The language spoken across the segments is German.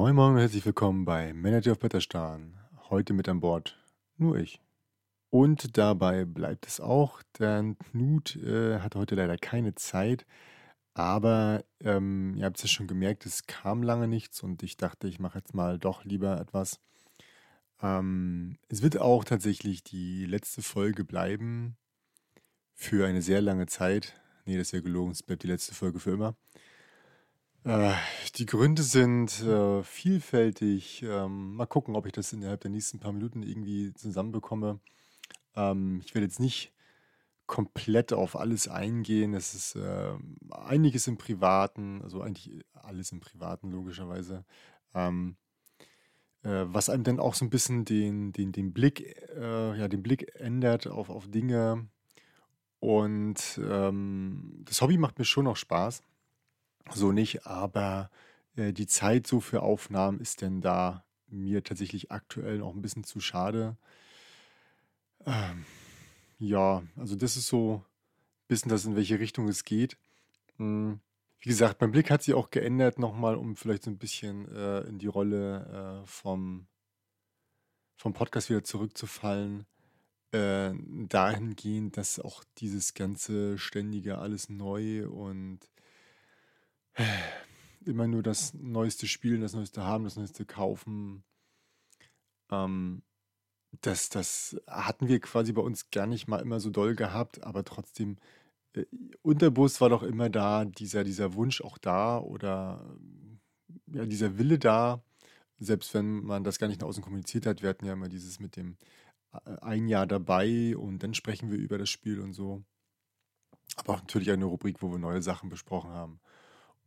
Moin Moin und herzlich willkommen bei Manager of Petterstan. Heute mit an Bord nur ich. Und dabei bleibt es auch, denn Knut äh, hat heute leider keine Zeit. Aber ähm, ihr habt es ja schon gemerkt, es kam lange nichts und ich dachte, ich mache jetzt mal doch lieber etwas. Ähm, es wird auch tatsächlich die letzte Folge bleiben für eine sehr lange Zeit. Nee, das ist ja gelogen, es bleibt die letzte Folge für immer. Äh, die Gründe sind äh, vielfältig. Ähm, mal gucken, ob ich das innerhalb der nächsten paar Minuten irgendwie zusammenbekomme. Ähm, ich werde jetzt nicht komplett auf alles eingehen. Es ist äh, einiges im Privaten, also eigentlich alles im Privaten logischerweise. Ähm, äh, was einem dann auch so ein bisschen den, den, den Blick, ja, den Blick ändert auf, auf Dinge. Und ähm, das Hobby macht mir schon noch Spaß so nicht, aber äh, die Zeit so für Aufnahmen ist denn da mir tatsächlich aktuell noch ein bisschen zu schade. Ähm, ja, also das ist so ein bisschen das, in welche Richtung es geht. Hm, Wie gesagt, mein Blick hat sich auch geändert nochmal, um vielleicht so ein bisschen äh, in die Rolle äh, vom, vom Podcast wieder zurückzufallen. Äh, dahingehend, dass auch dieses ganze ständige alles neu und immer nur das neueste Spielen, das neueste haben, das neueste kaufen. Ähm, das, das hatten wir quasi bei uns gar nicht mal immer so doll gehabt, aber trotzdem, äh, unterbewusst war doch immer da, dieser, dieser Wunsch auch da oder ja, dieser Wille da, selbst wenn man das gar nicht nach außen kommuniziert hat. Wir hatten ja immer dieses mit dem äh, ein Jahr dabei und dann sprechen wir über das Spiel und so. Aber auch natürlich eine Rubrik, wo wir neue Sachen besprochen haben.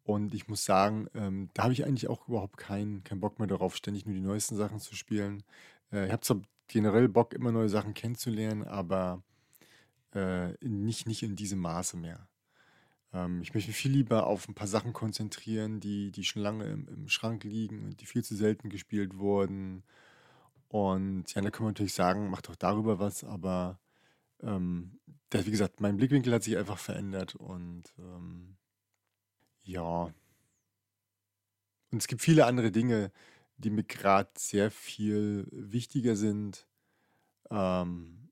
Und ich muss sagen, ähm, da habe ich eigentlich auch überhaupt keinen keinen Bock mehr darauf, ständig nur die neuesten Sachen zu spielen. Äh, ich habe zwar generell Bock, immer neue Sachen kennenzulernen, aber äh, nicht, nicht in diesem Maße mehr. Ähm, ich möchte mich viel lieber auf ein paar Sachen konzentrieren, die, die schon lange im, im Schrank liegen und die viel zu selten gespielt wurden. Und ja, da kann man natürlich sagen, macht doch darüber was, aber ähm, das, wie gesagt, mein Blickwinkel hat sich einfach verändert und ähm, ja. Und es gibt viele andere Dinge, die mir gerade sehr viel wichtiger sind ähm,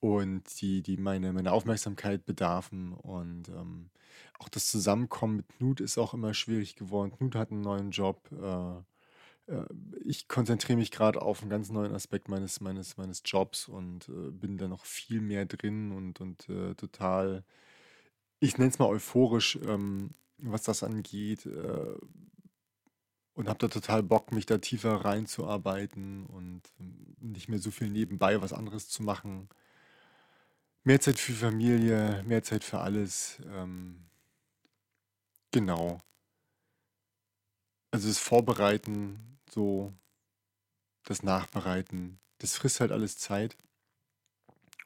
und die, die meine, meine Aufmerksamkeit bedarfen. Und ähm, auch das Zusammenkommen mit Knut ist auch immer schwierig geworden. Knut hat einen neuen Job. Äh, äh, ich konzentriere mich gerade auf einen ganz neuen Aspekt meines, meines, meines Jobs und äh, bin da noch viel mehr drin und, und äh, total, ich nenne es mal euphorisch, ähm, was das angeht. Äh, und habe da total Bock, mich da tiefer reinzuarbeiten und nicht mehr so viel nebenbei was anderes zu machen. Mehr Zeit für Familie, mehr Zeit für alles. Ähm, genau. Also das Vorbereiten, so das Nachbereiten, das frisst halt alles Zeit.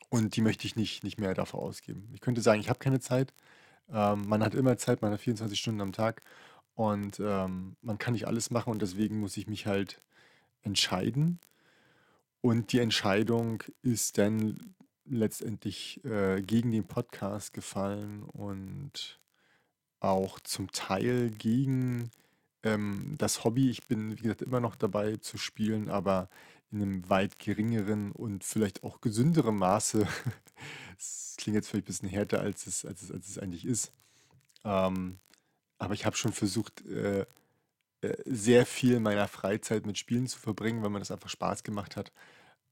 Und die möchte ich nicht, nicht mehr dafür ausgeben. Ich könnte sagen, ich habe keine Zeit, ähm, man hat immer Zeit, man hat 24 Stunden am Tag und ähm, man kann nicht alles machen und deswegen muss ich mich halt entscheiden. Und die Entscheidung ist dann letztendlich äh, gegen den Podcast gefallen und auch zum Teil gegen ähm, das Hobby. Ich bin, wie gesagt, immer noch dabei zu spielen, aber in einem weit geringeren und vielleicht auch gesünderen Maße. Es klingt jetzt vielleicht ein bisschen härter, als es, als es, als es eigentlich ist. Ähm, aber ich habe schon versucht, äh, äh, sehr viel meiner Freizeit mit Spielen zu verbringen, weil mir das einfach Spaß gemacht hat.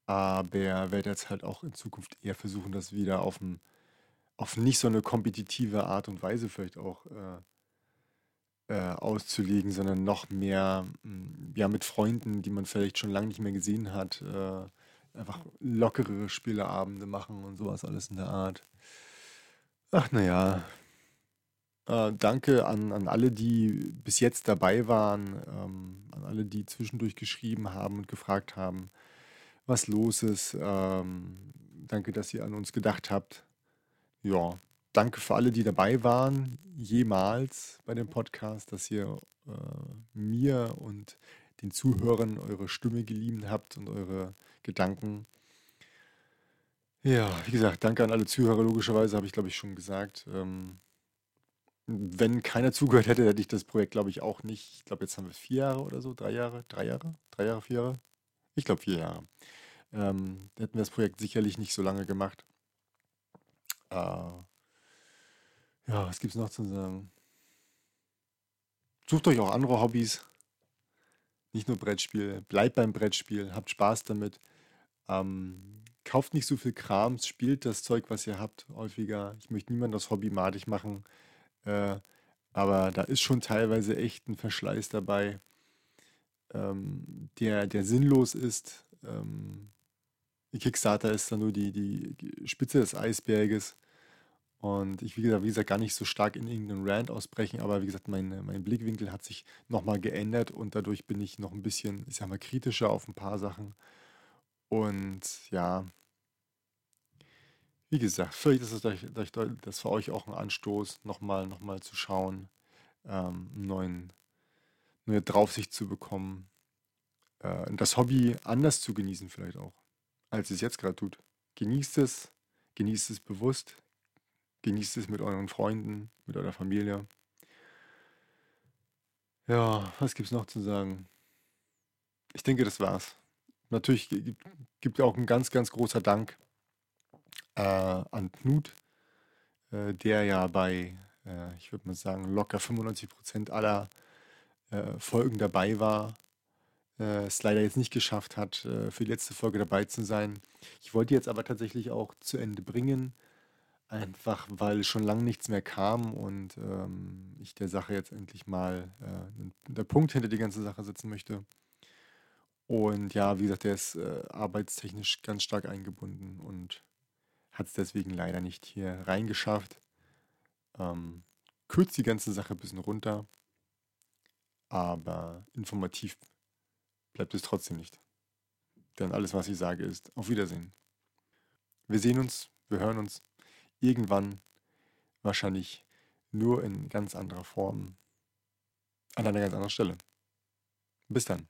Aber werde jetzt halt auch in Zukunft eher versuchen, das wieder auf, ein, auf nicht so eine kompetitive Art und Weise vielleicht auch äh, äh, auszulegen, sondern noch mehr mm, ja, mit Freunden, die man vielleicht schon lange nicht mehr gesehen hat, äh, einfach lockere Spieleabende machen und sowas alles in der Art. Ach naja. Äh, danke an, an alle, die bis jetzt dabei waren, ähm, an alle, die zwischendurch geschrieben haben und gefragt haben, was los ist. Ähm, danke, dass ihr an uns gedacht habt. Ja, danke für alle, die dabei waren, jemals bei dem Podcast, dass ihr äh, mir und den Zuhörern eure Stimme geliehen habt und eure Gedanken. Ja, wie gesagt, danke an alle Zuhörer. Logischerweise habe ich, glaube ich, schon gesagt. Ähm, wenn keiner zugehört hätte, hätte ich das Projekt, glaube ich, auch nicht. Ich glaube, jetzt haben wir vier Jahre oder so, drei Jahre, drei Jahre, drei Jahre, vier Jahre. Ich glaube, vier Jahre. Ähm, hätten wir das Projekt sicherlich nicht so lange gemacht. Äh, ja, was gibt es noch zu sagen? Sucht euch auch andere Hobbys. Nicht nur Brettspiel. Bleibt beim Brettspiel. Habt Spaß damit. Ähm, kauft nicht so viel Krams. Spielt das Zeug, was ihr habt, häufiger. Ich möchte niemanden das Hobby madig machen. Äh, aber da ist schon teilweise echt ein Verschleiß dabei, ähm, der, der sinnlos ist. Ähm, Kickstarter ist dann nur die, die Spitze des Eisberges. Und ich, wie gesagt, wie gesagt, gar nicht so stark in irgendeinen Rand ausbrechen, aber wie gesagt, mein, mein Blickwinkel hat sich nochmal geändert und dadurch bin ich noch ein bisschen, ich sag mal, kritischer auf ein paar Sachen. Und ja, wie gesagt, vielleicht ist das, das für euch auch ein Anstoß, nochmal noch mal zu schauen, ähm, neuen, neue Draufsicht zu bekommen, äh, das Hobby anders zu genießen vielleicht auch, als es jetzt gerade tut. Genießt es, genießt es bewusst, genießt es mit euren Freunden, mit eurer Familie. Ja, was gibt es noch zu sagen? Ich denke, das war's. Natürlich gibt es auch ein ganz, ganz großer Dank äh, an Knut, äh, der ja bei, äh, ich würde mal sagen, locker 95 Prozent aller äh, Folgen dabei war. Äh, es leider jetzt nicht geschafft hat, äh, für die letzte Folge dabei zu sein. Ich wollte jetzt aber tatsächlich auch zu Ende bringen, einfach weil schon lange nichts mehr kam und ähm, ich der Sache jetzt endlich mal äh, der Punkt hinter die ganze Sache setzen möchte. Und ja, wie gesagt, der ist äh, arbeitstechnisch ganz stark eingebunden und hat es deswegen leider nicht hier reingeschafft. Ähm, kürzt die ganze Sache ein bisschen runter, aber informativ bleibt es trotzdem nicht. Denn alles, was ich sage, ist auf Wiedersehen. Wir sehen uns, wir hören uns irgendwann wahrscheinlich nur in ganz anderer Form an einer ganz anderen Stelle. Bis dann.